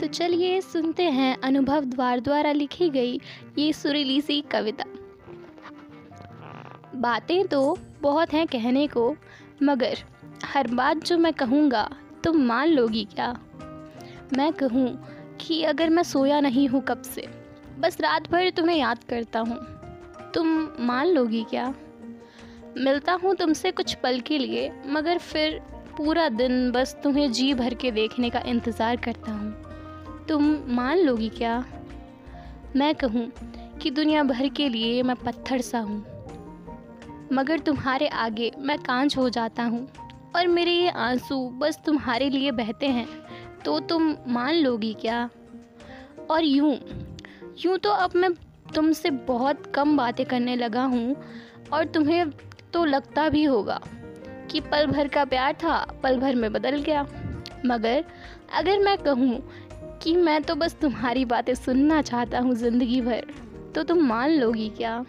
तो चलिए सुनते हैं अनुभव द्वार द्वारा लिखी गई ये सुरीली सी कविता। बातें तो बहुत हैं कहने को, मगर हर बात जो मैं कहूँगा, तुम मान लोगी क्या? मैं कहूँ कि अगर मैं सोया नहीं हूँ कब से, बस रात भर तुम्हें याद करता हूँ। तुम मान लोगी क्या? मिलता हूँ तुमसे कुछ पल के लिए, मगर फिर पूरा दिन बस तुम्हें जी भर के देखने का इंतज़ार करता हूँ। तुम मान लोगी क्या? मैं कहूँ कि दुनिया भर के लिए मैं पत्थर सा हूँ। मगर तुम्हारे आगे मैं कांच हो जाता हूँ और मेरे ये आँसू बस तुम्हारे लिए बहते हैं। तो तुम मान लोगी क्या? और यूँ यूँ तो अब मैं तुमसे बहुत कम बातें करने लगा हूँ और तुम्हें तो लगता भी होगा कि पल भर का प्यार था, पल भर में बदल गया। मगर अगर मैं कहूँ कि मैं तो बस तुम्हारी बातें सुनना चाहता हूँ ज़िंदगी भर। तो तुम मान लोगी क्या?